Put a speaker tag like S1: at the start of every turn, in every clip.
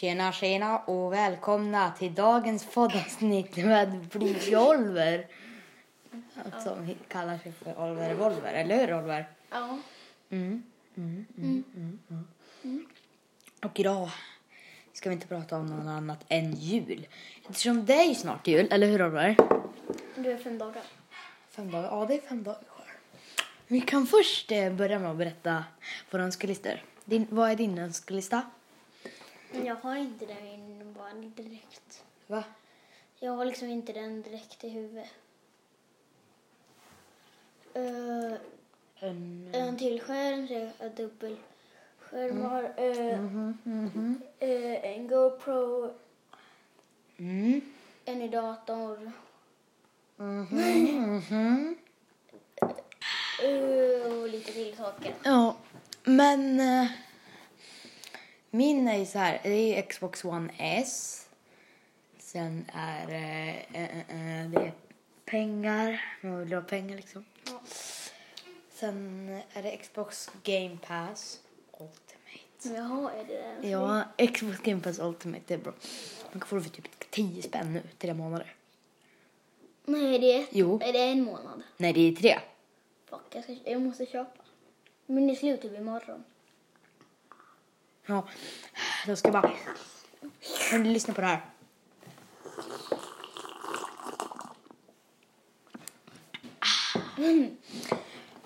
S1: Tjena, tjena och välkomna till dagens poddavsnitt med Blyg Oliver. Som kallar sig för Oliver Volver, eller hur Oliver?
S2: Ja.
S1: Mm. Mm, mm, mm, mm. Och idag ska vi inte prata om något annat än jul. Eftersom det är ju snart jul, eller hur Oliver?
S2: Du är fem dagar.
S1: Fem dagar? Ja, det är fem dagar kvar. Vi kan först eh, börja med att berätta våra önskelistor. Din, vad är din önskelista?
S2: Men jag har inte den bara direkt.
S1: Va?
S2: Jag har liksom inte den direkt i huvudet. Uh,
S1: En...
S2: en till skärm, dubbelskärmar. Uh,
S1: Mhm, mhm.
S2: uh, en GoPro,
S1: Mm.
S2: en i datorn.
S1: Mhm, mhm.
S2: Uh, och lite till saker.
S1: Ja, men min är så här, det är Xbox One S. Sen är eh, eh, eh, det är pengar, man vill ha pengar liksom.
S2: Ja.
S1: Sen är det Xbox Game Pass Ultimate.
S2: Jaha, är det den?
S1: Ja, Xbox Game Pass Ultimate, det är bra. Man kan få det för typ 10 spänn nu, tre månader.
S2: Nej, det är,
S1: Jo.
S2: är det en månad.
S1: Nej, det är tre.
S2: Fuck, jag, ska, jag måste köpa. Men det är slut typ imorgon.
S1: Ja, då ska jag bara... Lyssna på det här.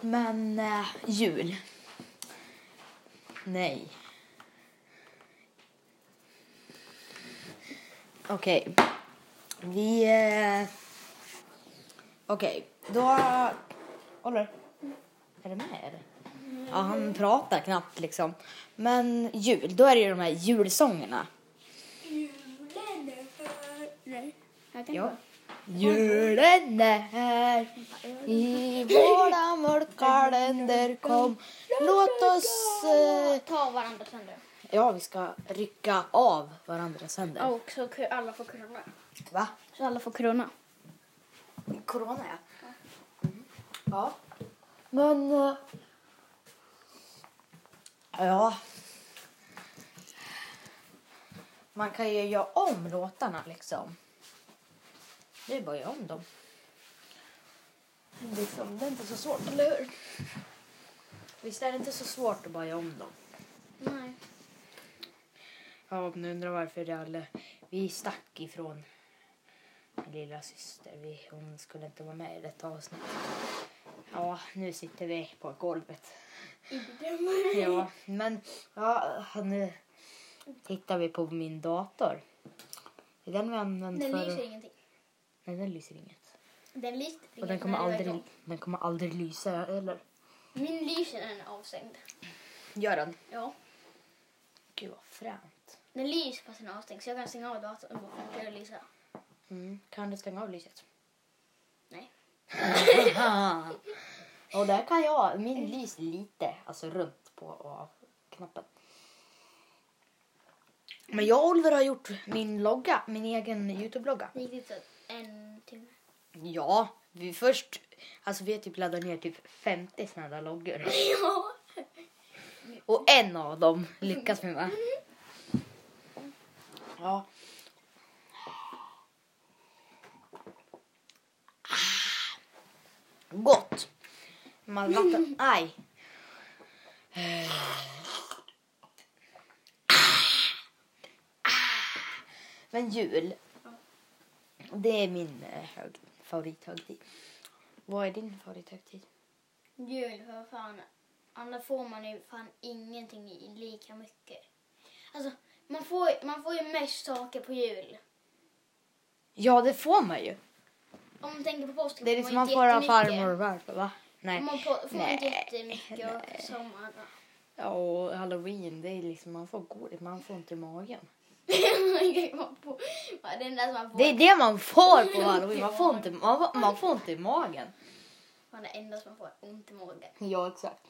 S1: Men eh, jul. Nej. Okej. Vi... Eh... Okej, då... Oliver, är du med eller? Ja, han pratar knappt liksom. Men jul, då är det ju de här julsångerna.
S2: Julen är här. Nej. Jag kan
S1: Ja.
S2: inte.
S1: Julen är här, i våra mörka länder kom. Låt oss... Eh,
S2: Ta varandra sönder.
S1: ja, vi ska rycka av varandras händer.
S2: Och så ku- alla får krona.
S1: Va?
S2: Så alla får krona.
S1: Corona, ja. Mm. Ja. Men... eh, ja. Man kan ju göra om låtarna liksom. Det är bara att göra om dem. Liksom, det är inte så svårt, eller hur? Visst är det inte så svårt att bara göra om dem?
S2: Nej.
S1: Ja, om ni undrar varför det alla... Vi stack ifrån min lilla syster. Vi, hon skulle inte vara med i detta avsnitt. Ja, nu sitter vi på golvet. Ja, men ja, nu tittar vi på min dator. Det är den vi använt
S2: Den
S1: för...
S2: lyser ingenting.
S1: Nej, den lyser inget.
S2: Den lyser
S1: Och den kommer, aldrig, den kommer aldrig lysa, eller?
S2: Min lyser när den är avstängd.
S1: Gör den?
S2: Ja.
S1: Gud vad fränt.
S2: Den lyser fast den är avstängd så jag kan stänga av datorn och bara fortsätta lysa.
S1: Mm. Kan du stänga av lyset?
S2: Nej.
S1: och där kan jag, min lyser lite, alltså runt på och av knappen. Men jag och Oliver har gjort min logga, min egen Youtube-logga.
S2: Det gick så en timme.
S1: Ja, vi först, alltså vi har typ laddat ner typ 50 sådana där loggor.
S2: Ja.
S1: Och en av dem lyckas vi med. Ja. Gott. Man vatten... Aj. Men jul, det är min eh, hög, favorithögtid. Vad är din favorithögtid?
S2: Jul, för fan. Annars får man ju fan ingenting i lika mycket. Alltså, man får, man får ju mest saker på jul.
S1: Ja, det får man ju.
S2: Om man tänker på påsken
S1: Det är
S2: får
S1: liksom man får av farmor och farfar, va? Nej.
S2: Man får, får
S1: Nej.
S2: jättemycket
S1: Nej.
S2: sommar.
S1: Ja, och halloween, det är liksom, man får godis, man får inte i magen.
S2: Det är det man får.
S1: Det är det man får på halloween, man får inte, man man får inte i magen.
S2: Man är enda som man får ont i magen.
S1: Ja, exakt.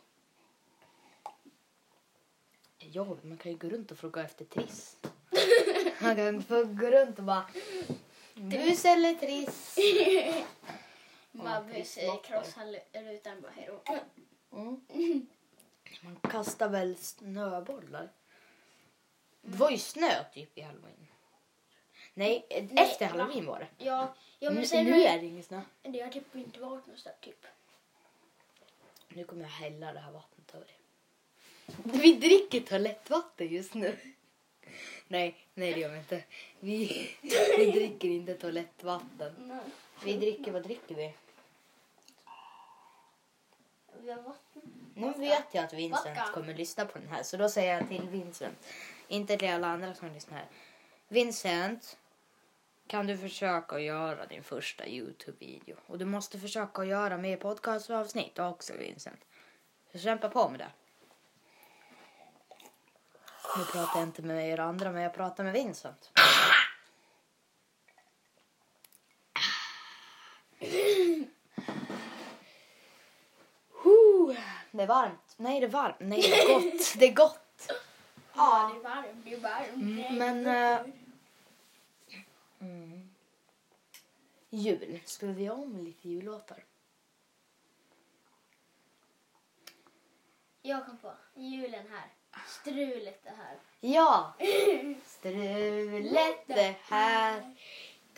S1: Ja, man kan ju gå runt och fråga efter Triss. Man kan gå runt och bara... Bus eller Triss? Lockar.
S2: krossar rutan bara hej då.
S1: Mm. Man kastar väl snöbollar? Det var ju snö typ i halloween. Nej,
S2: Nej,
S1: efter
S2: va?
S1: halloween var det.
S2: Ja, ja men
S1: nu,
S2: sen
S1: nu är det ingen snö.
S2: det har typ inte varit något där typ.
S1: Nu kommer jag hälla det här vattnet över dig. Vi dricker toalettvatten just nu. Nej, nej det gör vi inte. Vi, vi dricker inte toalettvatten. Vi dricker, vad dricker vi? Nu vet jag att Vincent
S2: Vodka.
S1: kommer lyssna på den här så då säger jag till Vincent. Inte till alla andra som lyssnar här. Vincent, kan du försöka göra din första Youtube-video? Och du måste försöka göra mer podcastavsnitt också Vincent. Så kämpa på med det. Nu pratar jag inte med er andra men jag pratar med Vincent. Det är varmt. Nej, det är varmt. Nej, det är gott. Det är gott.
S2: Ja, det är varmt. Det är varmt.
S1: Mm, men, eh, Mm. Jul. Ska vi göra om lite jullåtar?
S2: Jag kom på. Julen här. Strulet är här.
S1: Ja! Strulet är här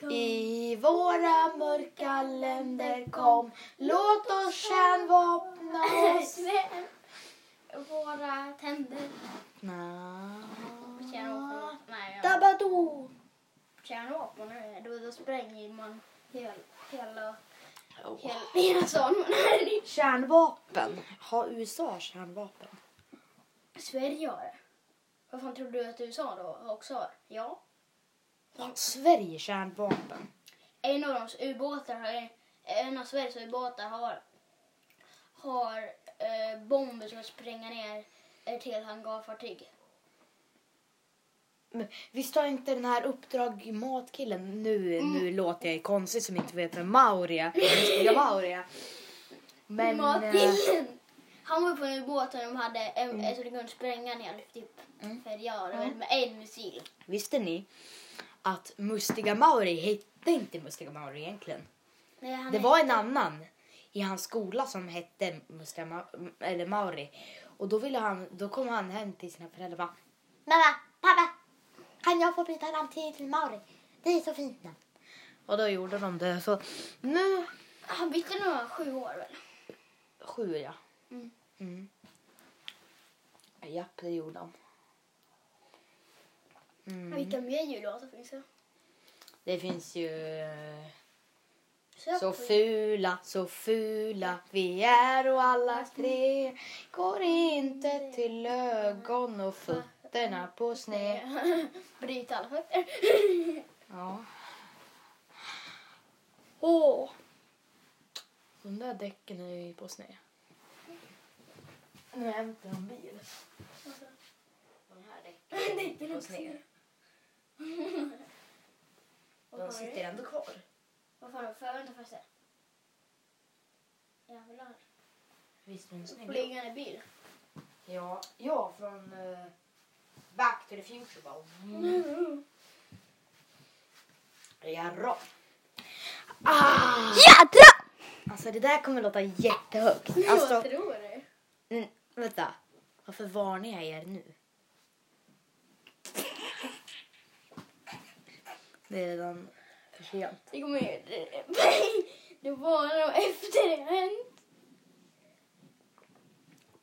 S1: i våra mörka länder kom Låt oss kärnvapna oss.
S2: Våra tänder.
S1: Na-
S2: Kärnvapen. Nej, ja.
S1: Dabadoo!
S2: Kärnvapen, då, då spränger man hel, hela,
S1: Oh.
S2: hel, hela stan.
S1: Kärnvapen. Har USA kärnvapen?
S2: Sverige har det. Vad fan tror du att USA då också har? Ja.
S1: Sverige kärnvapen?
S2: En av de ubåtar har, en av Sveriges ubåtar har, har eh, bomber som spränga ner ett helt hangarfartyg.
S1: Men visst har inte den här Uppdrag Matkillen, nu, nu låter jag konstig som inte vet vem Mauri är, Mustiga Mauri är. Men eh,
S2: Matillen! Han var på en ubåt och de hade en, så det kunde spränga hel typ
S1: Mm.
S2: färja mm. med en missil.
S1: visste ni att Mustiga Mauri hette inte Mustiga Mauri egentligen?
S2: Nej,
S1: Det var en annan i hans skola som hette Mustiga Ma- eller Mauri. Och då, ville han, då kom han hem till sina föräldrar och bara Mamma, pappa, kan jag få byta namn till Mauri? Det är så fint namn. Och då gjorde de det. Så nu,
S2: Han bytte nog sju år väl?
S1: sju ja.
S2: Mm.
S1: Mm. Japp, det gjorde han. Mm.
S2: Vilka mer jullåtar finns det?
S1: Det finns ju Så fula, så fula vi är och alla tre Går inte till ögon och fötterna på sned
S2: Bryt alla fötter.
S1: Ja. Åh! De där däcken är ju på sned. Nu hämtar jag en bil. De här däcken är på
S2: är på
S1: sned. De sitter
S2: det?
S1: ändå kvar.
S2: Vad fan är det för? Vänta först. Jävlar.
S1: Visst är de snygga?
S2: Flygande bil.
S1: Ja, ja från eh, Back to the Future bara. Mm. Jarrå. Ah!
S2: Jädra!
S1: Alltså det där kommer låta jättehögt. Alltså,
S2: Jag tror det.
S1: mm, vänta. Varför varnar jag er nu? Det är redan för sent.
S2: Det kommer ju... Det var efter det hänt.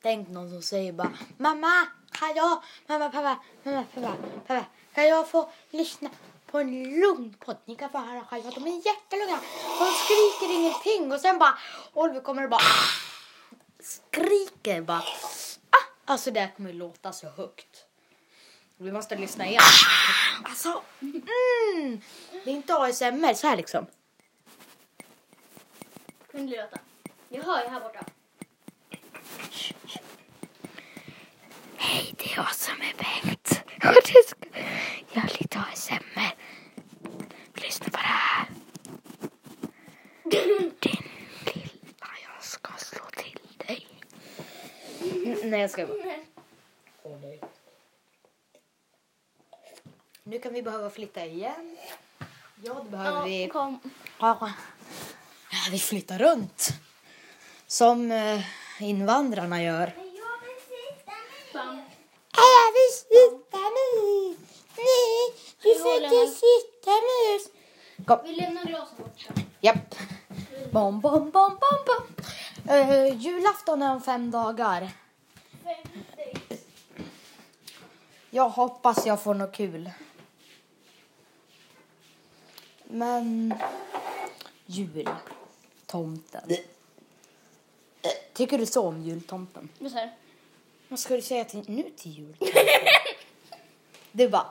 S1: Tänk någon som säger bara Mamma, kan jag, mamma, pappa, mamma, pappa, pappa, kan jag få lyssna på en lugn podd? Ni kan få höra själva, de är jättelugna. De skriker ingenting och sen bara Oliver kommer och bara skriker bara. Ah! Alltså det här kommer låta så högt. Vi måste lyssna igen. Alltså, mm, det är inte ASMR så här liksom.
S2: Kunde det låta? Jag hör ju här borta.
S1: Hej, det är jag som är Bengt. Och det ska... Jag är lite ASMR. Lyssna på det här. Din lilla, jag ska slå till dig. nej, jag ska bara. Åh nej. Nu kan vi behöva flytta igen. Ja, det behöver
S2: Ja,
S1: vi.
S2: kom.
S1: Ja, vi flyttar runt. Som eh, invandrarna gör. Jag vill sluta nu. det sitter mus. Kom.
S2: Vi lämnar glaset bort.
S1: Japp. Bom, bom, bom, bom, bom. Uh, julafton är om fem dagar. Jag hoppas jag får något kul. Men jultomten. Tycker du så om jultomten?
S2: Vad sa du?
S1: Vad ska du säga till, nu till jultomten? Du bara...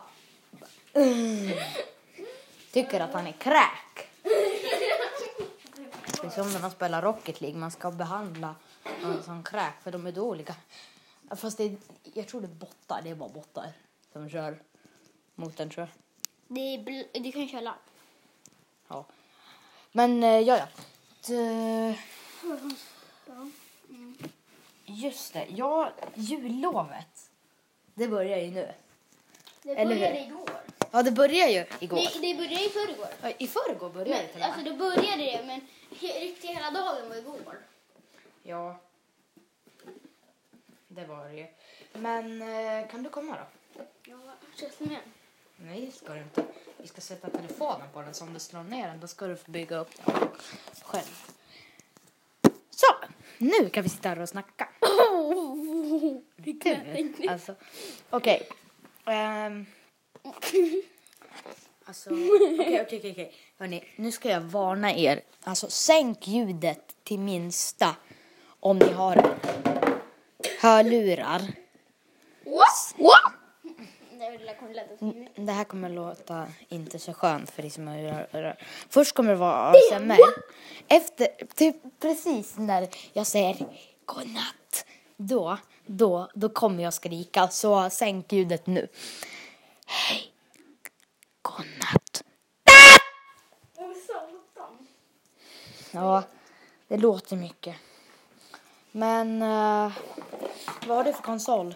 S1: "Mm." Tycker att han är crack. Det är som när man spelar Rocket League. Man ska behandla någon som crack för de är dåliga. Fast det är, jag tror det är bottar. Det är bara bottar som kör mot en tror jag.
S2: Det är bl- du kan köra live.
S1: Ja. Men eh, ja, ja. D- Just det. Ja, jullovet. Det börjar ju nu.
S2: Det
S1: Eller
S2: började
S1: hur?
S2: igår.
S1: Ja, det börjar ju igår.
S2: Nej, det började i förrgår.
S1: Ja, I förrgår började det till
S2: Men,
S1: och med.
S2: alltså då började det, men he- riktigt hela dagen var igår.
S1: Ja. Det var det ju. Men eh, kan du komma då?
S2: Ja, ses med.
S1: Nej, det ska du inte. Vi ska sätta telefonen på den så om du slår ner den då ska du få bygga upp den själv. Så, nu kan vi sitta här och snacka. Du, alltså, okej. Ehm. alltså, okej, okej, okej, okej. Hörni, nu ska jag varna er. Alltså, sänk ljudet till minsta om ni har hörlurar.
S2: Det är väl kommer lätt att
S1: Mm, Det här kommer låta inte så skönt för dig som har. Först kommer det vara ASMR. Efter, typ precis när jag säger godnatt, då, då, då kommer jag skrika. Så sänk ljudet nu. Hej, godnatt. Ja, det låter mycket. Men eh, vad har du för konsol?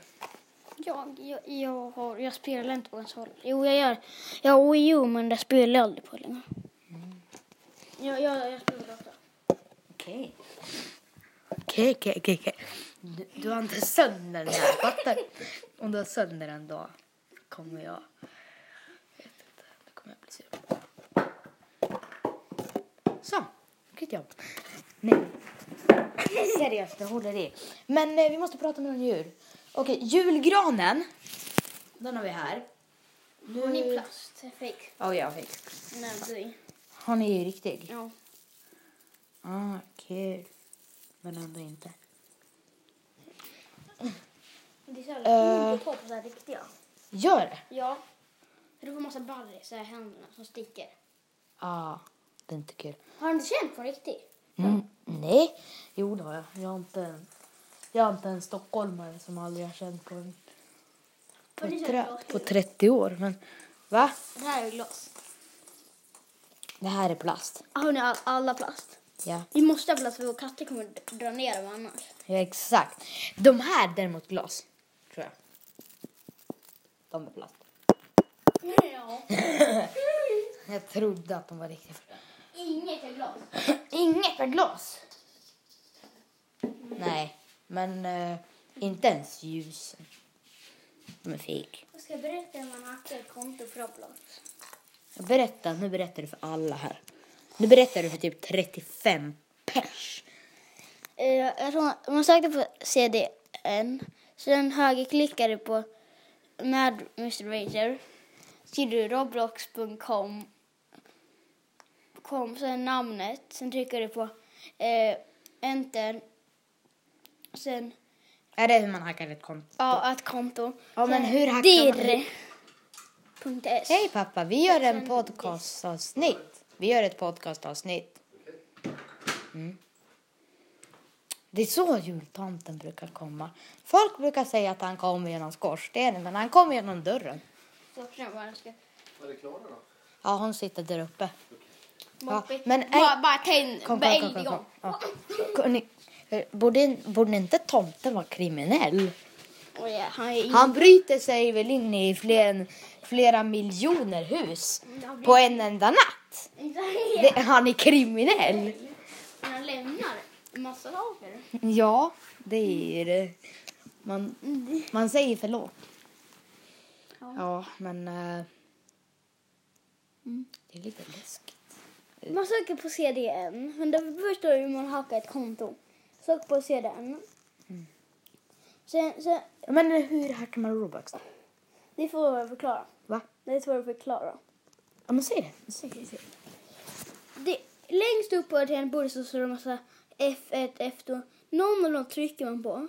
S2: Jag, jag, jag, har, jag spelar inte på konsol. Jo, jag gör. Jag har Wii U, men det spelar jag aldrig på längre. Jag, jag, jag spelar ofta.
S1: Okej. Okej, okej, okej. okej. Du, du har inte sönder den här, fattar? Om du har sönder den då kommer jag... Jag vet inte, då kommer jag bli sur. Så, good jobb. Nej. Seriöst, det håller i. Men eh, vi måste prata med någon djur. Okej, julgranen. Den har vi här. Nu...
S2: Har ni plast? Fake?
S1: Ja, jag fick.
S2: Nej, du.
S1: Har ni riktig?
S2: Ja.
S1: Ah, kul. Men ändå inte.
S2: Det är så jävla uh. på så här riktiga.
S1: Gör det?
S2: Ja. För du får massa barris i händerna som sticker.
S1: Ah, det är inte kul.
S2: Har du inte känt på riktigt?
S1: Mm, nej, jo det har jag. Jag har inte, jag har inte en stockholmare som aldrig har känt på en på,
S2: är
S1: tre, på 30 år. Men va?
S2: Det här är glas.
S1: Det här är plast.
S2: Har ni all, alla plast?
S1: Ja,
S2: Vi måste ha plast för våra katter kommer dra ner dem annars.
S1: ja exakt. De här däremot glas, tror jag. De är plast.
S2: Ja.
S1: Jag trodde att de var riktiga.
S2: Inget är glas.
S1: Inget är glas. Nej, men eh, inte ens ljusen. De är fake.
S2: Jag ska berätta hur man hackar ett konto för Roblox.
S1: Berätta, nu berättar du för alla här. Nu berättar du för typ 35 pers.
S2: Eh, jag tror, man sökte på CDN. Sen högerklickar du på med Mr. Razer. Skriver du roblox.com. Kom, sen namnet. Sen trycker du på eh, enter. Sen
S1: Är det hur man hackar ett konto?
S2: ja, ett konto.
S1: Ja, men hur hackar man-
S2: dirr.s.
S1: Hej pappa, vi gör en podcastavsnitt. Vi gör ett podcastavsnitt. Mm. Det är så jultomten brukar komma. Folk brukar säga att han kommer genom skorstenen, men han kommer genom dörren.
S2: Så öppnar jag bara. Ska,
S3: Är det Klara då?
S1: Ja, hon sitter där uppe. Ja, men
S2: bara, bara
S1: Kom,
S2: bara
S1: kom,
S2: en
S1: kom, kom,
S2: gång.
S1: Eh, Borde, borde inte tomten vara kriminell?
S2: Och ja, han
S1: Han bryter sig väl in i fler, flera miljoner hus på en enda natt? Det, han är kriminell.
S2: Han lämnar en massa saker.
S1: Ja, det är det. Man, man säger förlåt.
S2: Ja.
S1: Ja, men...
S2: Mm.
S1: Det är lite läskigt.
S2: Man söker på CDN, men då förstår du hur man hackar ett konto. Sök på CDN. Sen, sen,
S1: Men hur hackar man Robux då?
S2: det får jag förklara.
S1: Va?
S2: Det är svårt att förklara.
S1: Ja men säg det. Säg det, säg det.
S2: Det, längst upp på tangentbordet så står det en massa F1, F2. Någon av dem trycker man på.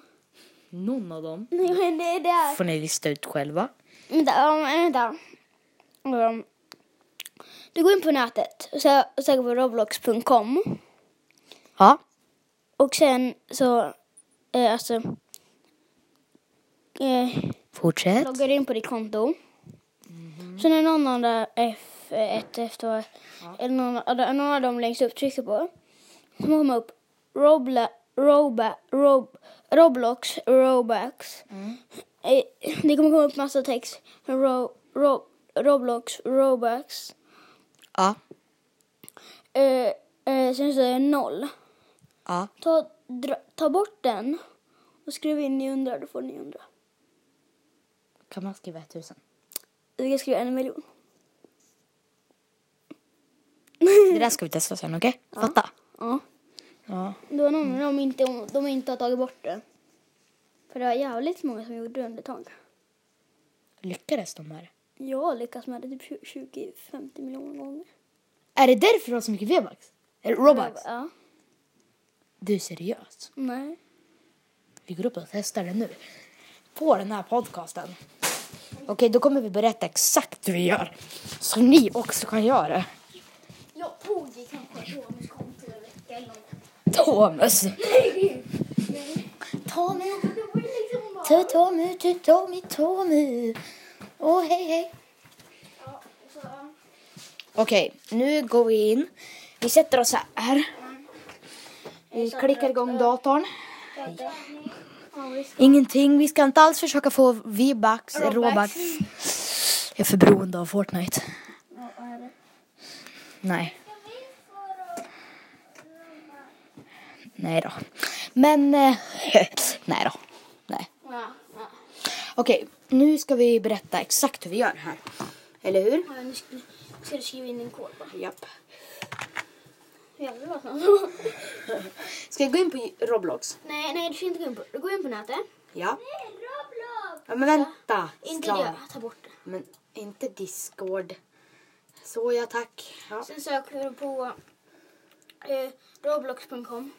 S1: Någon av dem
S2: Nej, men det är där.
S1: får ni lista ut själva.
S2: Vänta, vänta. Um, du går in på nätet och söker på roblox.com.
S1: Ja.
S2: Och sen så, eh, alltså, eh,
S1: Fortsätt.
S2: loggar in på ditt konto. Sen är någon av de F1, F2, eller någon, någon av dem längst upp trycker på. Så kommer upp Robla, Roba, Rob, Roblox, Robux. Eh, Det kommer komma upp massa text. Ro, ro, Roblox, Robux.
S1: Ja.
S2: Eh, eh, sen så är det noll.
S1: Ja.
S2: Ta, dra, ta bort den och skriv in 900, då får du 900.
S1: Kan man skriva 1000?
S2: Du kan skriva en miljon.
S1: Det där ska vi testa sen, okej? Fatta?
S2: Ja.
S1: Ja.
S2: Det var någon dem inte, de inte har tagit bort det. För det var jävligt många som gjorde det under ett tag.
S1: Lyckades de här?
S2: Jag har lyckats med det typ 20-50 miljoner gånger.
S1: Är det därför du har så mycket V-bucks? Robux?
S2: Ja.
S1: Du är seriös?
S2: Nej.
S1: Vi går upp och testar det nu. På den här podcasten. Okej, då kommer vi berätta exakt hur vi gör. Så ni också kan göra det.
S2: Jag tog det kanske Tomis konto en vecka eller
S1: Thomas. Tommy. Tu, Tommy, tu, Tommy, Tommy. Åh, hej, hej. Okej, nu går vi in. Vi sätter oss här. Vi klickar igång datorn. Ingenting. Vi ska inte alls försöka få V-bucks,
S2: Robux.
S1: Jag är för beroende av Fortnite. Nej. Nej då. Men, eh, nej då. Nej. Okej, nu ska vi berätta exakt hur vi gör här. Eller hur?
S2: Ja, nu ska, nu ska du skriva in din kod bara.
S1: Japp.
S2: Jävlar vad.
S1: Ska jag gå in på Roblox?
S2: Nej, nej, du ska inte gå in på Du går in på nätet.
S1: Ja.
S2: Nej, Roblox!
S1: ja men vänta.
S2: Inte
S1: Slav.
S2: det, ta bort det.
S1: Men inte Discord. Så ja, tack. Ja.
S2: Sen söker du på eh, roblox.com.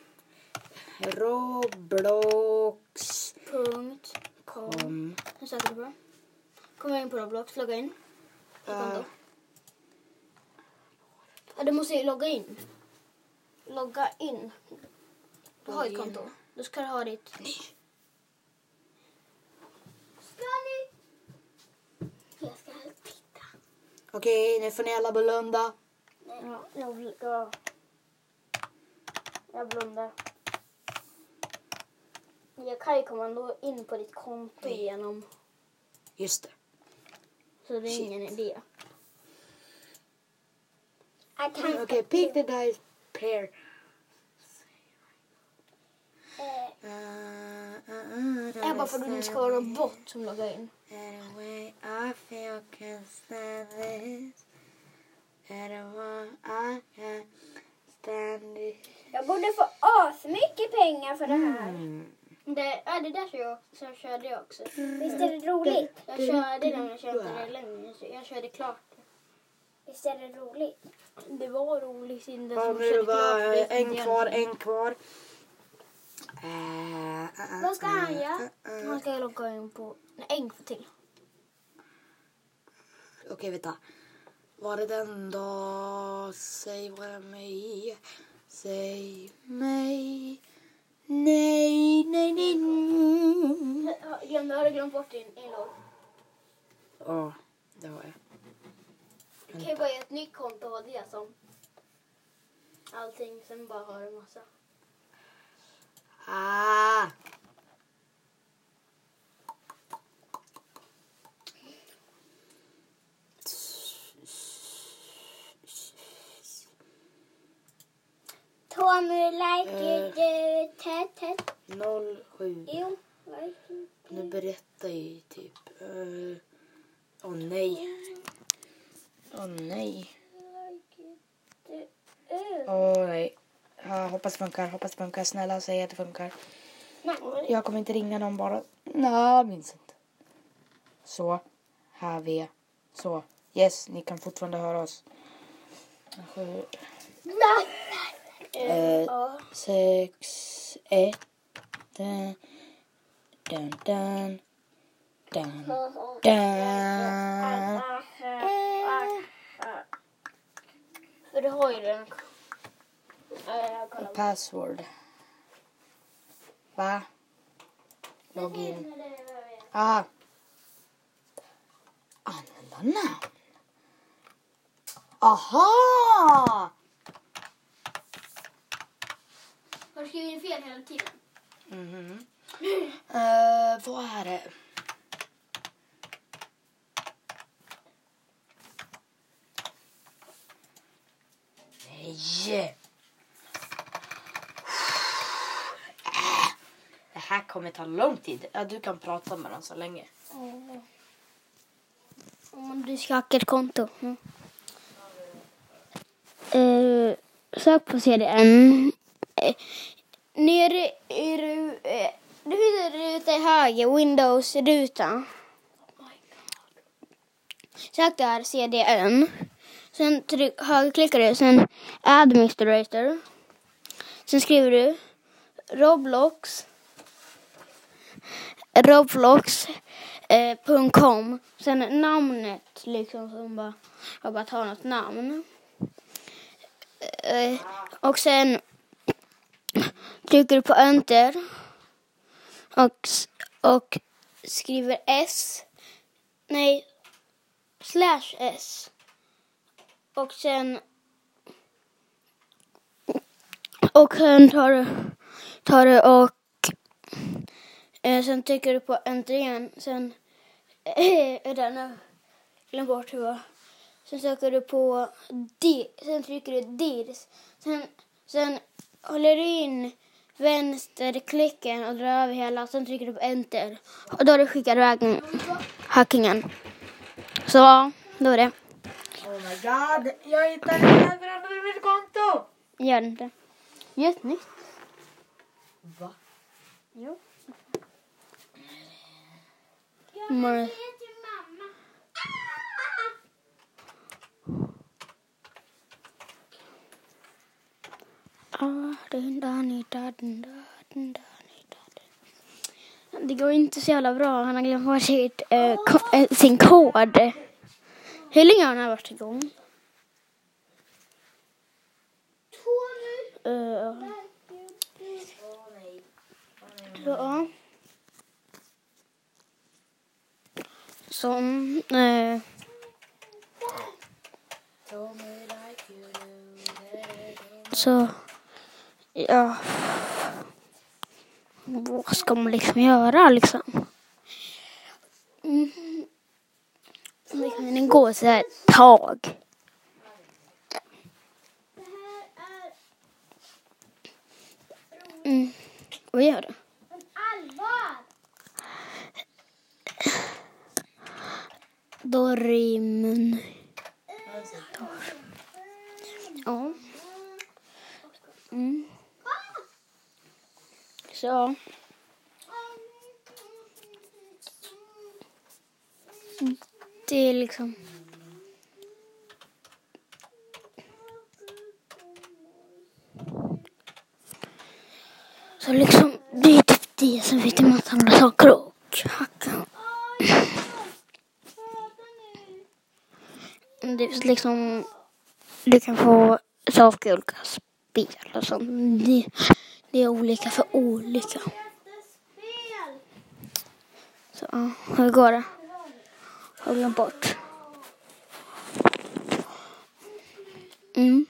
S1: Roblox.
S2: Punkt com.
S1: Um,
S2: Nu söker du på. Kommer in på Roblox, logga in.
S1: Ja.
S2: konto. Ja, du måste ju logga in. Logga in. Du har ett konto. Då ska du ha ditt... Ska ni? Jag ska titta.
S1: Okej, nu får ni alla blunda.
S2: Ja, jag, bl- jag, jag blundar. Jag kan ju komma ändå in på ditt konto genom...
S1: Just det.
S2: Så det är
S1: Shit.
S2: ingen idé.
S1: Okej, pick the dice pair.
S2: Eh,
S1: Uh,
S2: är bara för att det ska vara en bot som loggar in.
S1: Anyway, I feel can stand this. Anyway, I can stand this.
S2: Jag borde få asmycket pengar för det här.
S1: Mm.
S2: Det, ja, det där så jag, så körde jag också.
S3: Visst är det roligt?
S2: Jag körde den, jag körde det längre. så Jag körde klart.
S3: Visst är det roligt?
S2: Det var roligt innan
S1: Ja, nu bara
S2: är
S1: en kvar, en kvar. Uh, uh,
S3: Vad ska han göra?
S1: uh, uh.
S2: Man ska logga in på... Nej, en till.
S1: Okej, vänta. Var det den då? Säg vad det mig. Säg mig. Nej, nej, nej. nej.
S2: Har du glömt bort din inlogg?
S1: Ja, det har jag.
S2: Du kan ju bara göra ett nytt konto och ha det som allting. Sen bara ha en massa.
S1: Ah!
S3: Tommy, like
S1: Eh.
S3: it, uh, tet, tet.
S1: 07.
S3: Jo, like.
S1: Nu berättar jag ju typ. eh, Åh nej. Åh nej. Åh nej. Ja, hoppas det funkar, hoppas det funkar. Snälla säg att det funkar. Jag kommer inte ringa någon bara. Nej, minns inte. Så. Här vi. Så. Yes, ni kan fortfarande höra oss. Sju, eh, sex, ett. Dun, dun, dun. Dun, dun.
S2: För du har ju den.
S1: Password. Va? Login. Ah. Användarnamn. Aha!
S2: Har du skrivit fel hela tiden?
S1: Mhm. Eh, vad är det? Nej! Det här kommer ta lång tid. Ja, du kan prata med dem så länge.
S2: Om du ska hacka ett konto. Mm. Uh, sök på CDN. Uh, nere i ru, uh, det finns en ruta i höger, Windows-ruta. Sök där CDN. Sen tryck, högerklickar du, sen Administrator. Sen skriver du Roblox. Roblox.com eh, Sen namnet liksom som bara, jag bara tar något namn. Eh, och sen trycker du på enter. Och, och skriver S. Nej, slash S. Och sen och sen tar du, tar du och eh, sen trycker du på enter igen. Sen är den nu. Glöm bort hur det var. Sen söker du på di, sen trycker du dirs. Sen, sen håller du in vänsterklicken och drar över hela. Sen trycker du på enter. Och då har du skickat iväg hackingen. Så, då är det.
S1: Oh my god, jag hittade ett mitt konto!
S2: Gör det inte. Gör ett nytt.
S1: Va?
S2: Jo. Dun. Det går inte så jävla bra. Han har glömt bort sitt, eh, ko- eh, sin kod. Hur länge har här varit igång? Uh, ja. Som... eh, så, ja. Vad ska man liksom göra liksom? Mm. Det kan gå så här ett tag. Mm. Vad gör du? Dormen. Ja. Mm. Så. Det är liksom... Så liksom, det är typ det som vet en massa andra saker och hacka. Det är liksom, du kan få saker i olika spel och sånt. Det, det är olika för olika. Så ja, hur går det? Har glömt bort. Mm.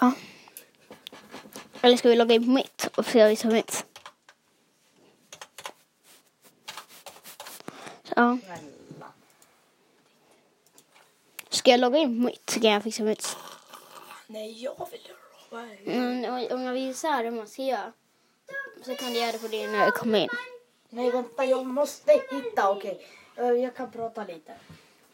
S2: Ja. Eller ska vi logga in på mitt och se vad vi visa mitt? Så, ja. Ska jag logga in på mitt så kan jag fixa mitt.
S1: Nej, jag vill det.
S2: Mm, om- jag visar hur man ska göra så kan du göra det på din när jag kommer in.
S1: Nej, vänta, jag måste hitta. Okej. Eh, jag kan prata lite.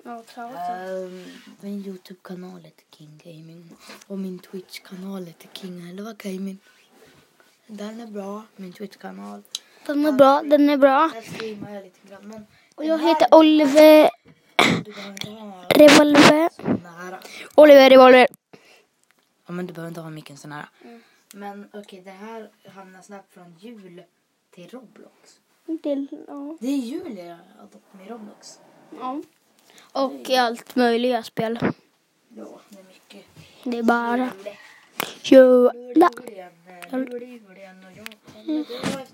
S2: Ja.
S1: Ehm, min Youtube-kanal heter King Gaming och min Twitch-kanal heter King 11 Gaming. Den är bra, min Twitch-kanal.
S2: Den är bra, den är bra.
S1: Jag lite grann. Men
S2: Och jag heter Oliver Revolver. Oliver Revolver.
S1: Ja, men du behöver inte ha micken så nära. Men okej, det här hamnar snabbt från jul till Roblox.
S2: Till, ja.
S1: Det är jul jag har gått med i Roblox.
S2: ja. Och i allt möjliga spel.
S1: Ja, det är mycket.
S2: Det är bara
S1: det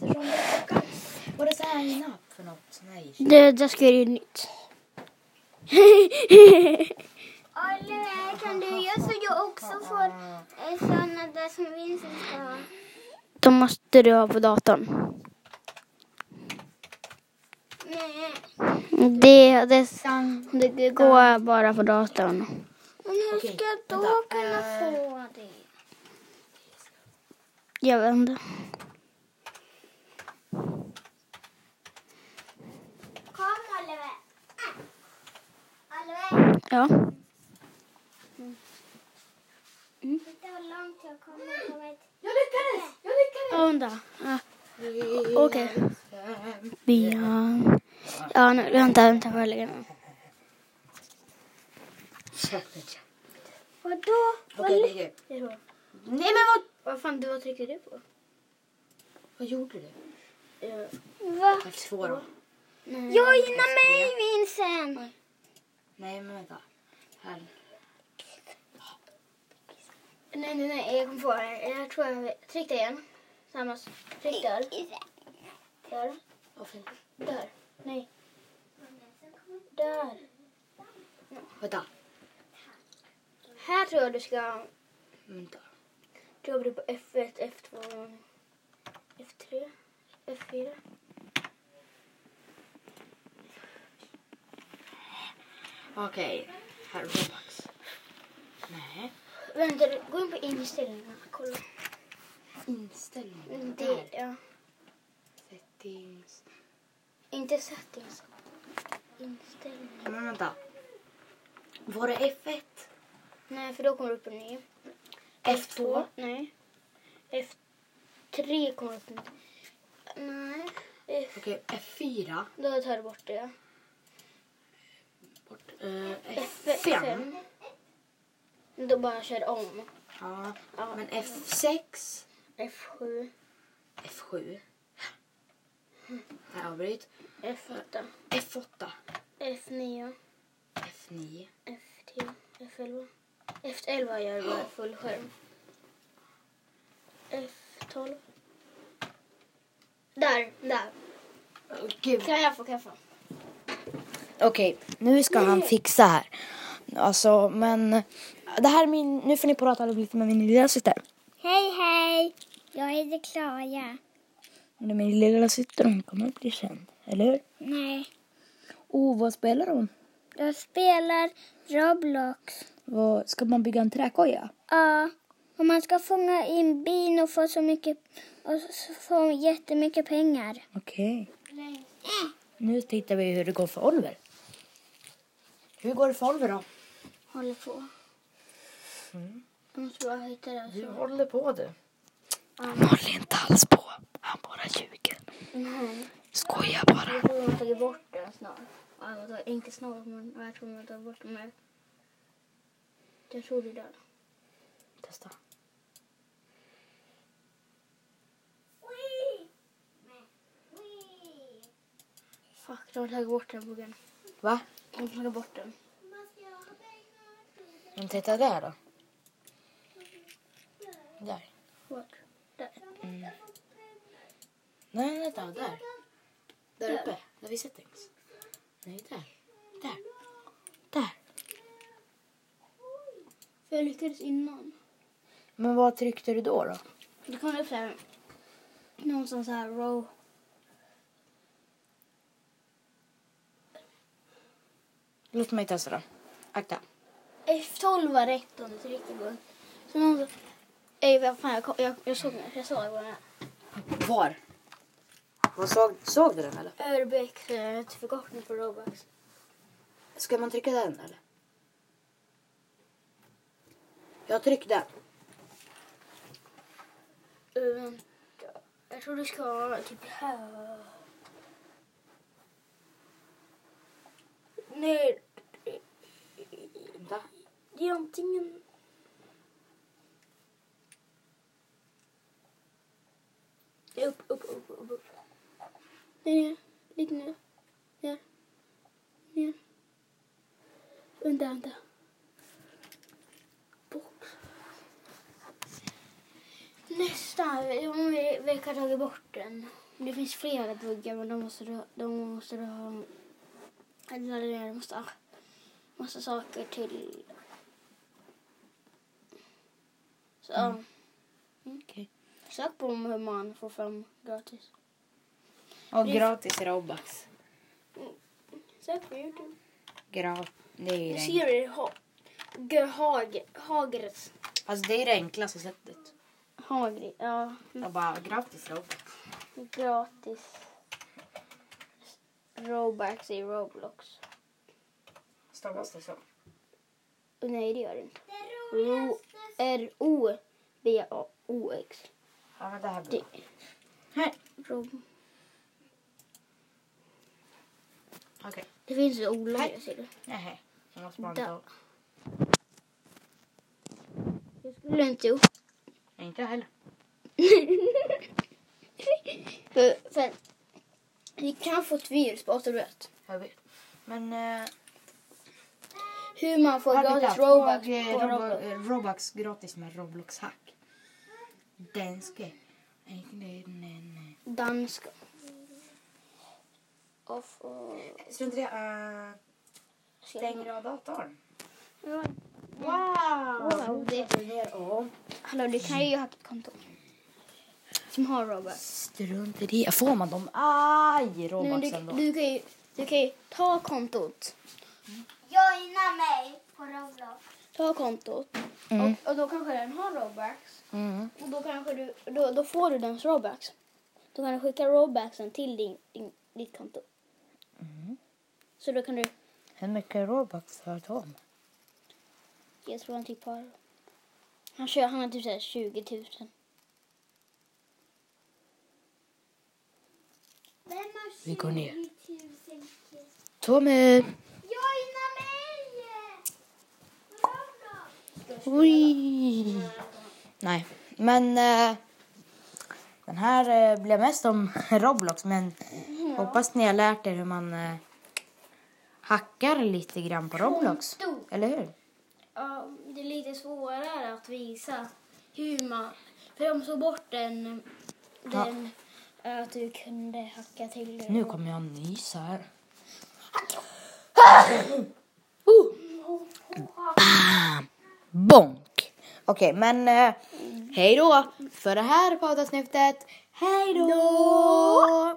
S1: råkar vara sign up för något. Nej.
S2: Det, det ska ju nytt.
S3: Oliver, kan du göra så jag också får eh, såna där som Vincent ska ha?
S2: Då måste du ha på datorn.
S3: Nej.
S2: Det, det, det går bara på datorn.
S3: Men hur ska jag då kunna
S1: Eh.
S3: få det?
S2: Jag vet inte.
S3: Kom Oliver. Oliver,
S2: Ja.
S3: långt jag.
S1: Jag lyckades! Jag lyckades!
S2: Ja, vänta. Ja. Okej. Björn. Ja, nu, vänta, vänta. Får jag lägga den?
S3: Vadå?
S1: Okej, det. Nej men vad?
S2: Vad fan, du, vad tryckte du på?
S1: Vad gjorde du?
S3: Va?
S1: F2 då?
S3: Joina mig Vincent!
S1: Nej men vänta. Här.
S2: Nej, nej, nej. Jag kom på det. Jag tror jag tryckte igen. Samma. Tryck där. Där. Där. Nej. Där.
S1: Vänta.
S2: Här tror jag du ska...
S1: Vänta.
S2: Jobbar du på F1, F2, F3, F4?
S1: Okej. Här är Robux. Nej.
S2: Vänta, du- gå in på inställningarna. Kolla.
S1: Inställningar.
S2: Det,
S1: Där.
S2: ja.
S1: Settings.
S2: Inte settings. Inställningar.
S1: Men vänta. Var det F1?
S2: Nej, för då kommer det upp en ny.
S1: F2?
S2: Nej. F3 kommer upp en Nej. F,
S1: Okej, F4.
S2: då tar du bort det.
S1: Uh,
S2: F5.
S1: F5.
S2: Då bara kör om.
S1: Ja.
S2: Ja.
S1: Men F6.
S2: F7,
S1: F7. Här avbryt.
S2: F8,
S1: F8.
S2: F9,
S1: F9.
S2: F10, F11. F11 gör bara full skärm. F12. Där, där.
S1: Åh, Gud.
S2: Kan jag få kaffe?
S1: Okej, nu ska han fixa här. Alltså, men det här är min, nu får ni prata lite med min lilla syster.
S3: Hej hej! Jag heter Klara.
S1: Det är min lilla syster, hon kommer att bli känd, eller hur?
S3: Nej.
S1: Oh, vad spelar hon?
S3: Jag spelar Roblox.
S1: Vad, ska man bygga en träkoja?
S3: Ja. Och man ska fånga in bin och få så mycket och så få jättemycket pengar.
S1: Okej. Nu tittar vi hur det går för Oliver. Hur går det för Oliver då?
S2: Håller på.
S1: Mm.
S2: Jag måste bara hitta det.
S1: Hur
S2: Så.
S1: håller på du? Han håller inte alls på. Han bara ljuger.
S2: Nej.
S1: Skojar bara.
S2: Jag tror de har tagit bort den snart. Jag tagit- inte snart, men jag tror de har tagit bort den. Men jag tror det är där.
S1: Testa.
S2: Fuck, de har tagit bort den buggen.
S1: Va?
S2: Har tagit bort den.
S1: Men titta där då. Där.
S2: Vart? Där.
S1: Nej, vänta. Där. Där uppe. Där vi settings. Nej, där. Där. Där.
S2: För jag lyckades innan.
S1: Men vad tryckte du då? då?
S2: Det kom upp här. Någonstans här row.
S1: Låt mig testa då. Akta.
S2: F12 var rätt om du tryckte på. Så någon så... Ej, vad fan, jag, kom- jag, jag såg den. Jag såg den.
S1: Var? Vad såg, såg du den eller?
S2: Är ett förkortning för Robux.
S1: Ska man trycka den eller? Jag tryckte den.
S2: Uh, vänta. Jag tror du ska typ här. Nej,
S1: Vänta.
S2: det är antingen... Det är upp, upp, upp, upp, upp. Nej, ner. Ligg ner. Ner. Ner. Vänta, vänta. Box. Nästa. Om vi, vi kan ta bort den. Det finns flera buggar men de måste du, de måste du ha... Det är massa, massa saker till. Så,
S1: Mm.
S2: Okej. Sök på hur man får fram gratis.
S1: Och gratis Robux.
S2: Sök på Youtube.
S1: Grat... Det är ju
S2: Jag
S1: det,
S2: ser det. Ha, hag, hagres.
S1: alltså, det är det enklaste sättet.
S2: Hagri, ja.
S1: Och bara gratis Robux.
S2: Gratis. Robux i Roblox.
S1: Stavas det så?
S2: Nej, det gör det inte. Ro- R-O-B-O-X.
S1: Ja, men det här
S2: Det,
S1: blir... Här.
S2: Rob-
S1: Okej.
S2: det finns ju olagliga sidor.
S1: Nähä. Jag måste bara ta...
S2: Det skulle inte.
S1: Nej, Inte jag heller.
S2: För, för vi kan få ett virus på återbrott.
S1: Jag vet. Men... Uh,
S2: Hur man får gratis Robux på Roblox.
S1: Robux. Robux gratis med Roblox hack. Danske. Nej, nej, nej.
S2: Danska. Off och...
S1: Strunt i det. Stänger av datorn.
S2: Ja.
S1: Wow!
S2: Wow, det-
S1: det... ner och...
S2: Hallå, du kan ju ha ett konto. Som har Robux.
S1: Strunt i det. Får man dem? Aj! Robuxen
S2: du,
S1: då.
S2: du, kan ju, du kan ju ta kontot.
S3: Joina mig på Roblox.
S2: Ta kontot.
S1: Mm.
S2: Och, och då kanske den har Robux.
S1: Mm.
S2: Och då kanske du, då, då får du dens Robux. Då kan du skicka Robuxen till din, din, ditt konto.
S1: Mm.
S2: Så då kan du,
S1: Hur mycket Robux har de?
S2: jag tror han typ har, han kör, han har typ såhär 20 000.
S3: Vem har
S1: Vi går ner.
S3: 20 000
S1: Tommy!
S3: Joina mig!
S1: Oj! Nej, men eh, den här eh, blev mest om Roblox. Men hoppas ni har lärt er hur man eh, hackar lite grann på Roblox.
S2: Konto.
S1: Eller hur?
S2: Ja, det är lite svårare att visa hur man, för de såg bort den, den att du kunde hacka till det.
S1: Nu kommer jag nysa här. Bam! Bonk! Okej, men eh, hej då för det här poddavsnittet. Hej då!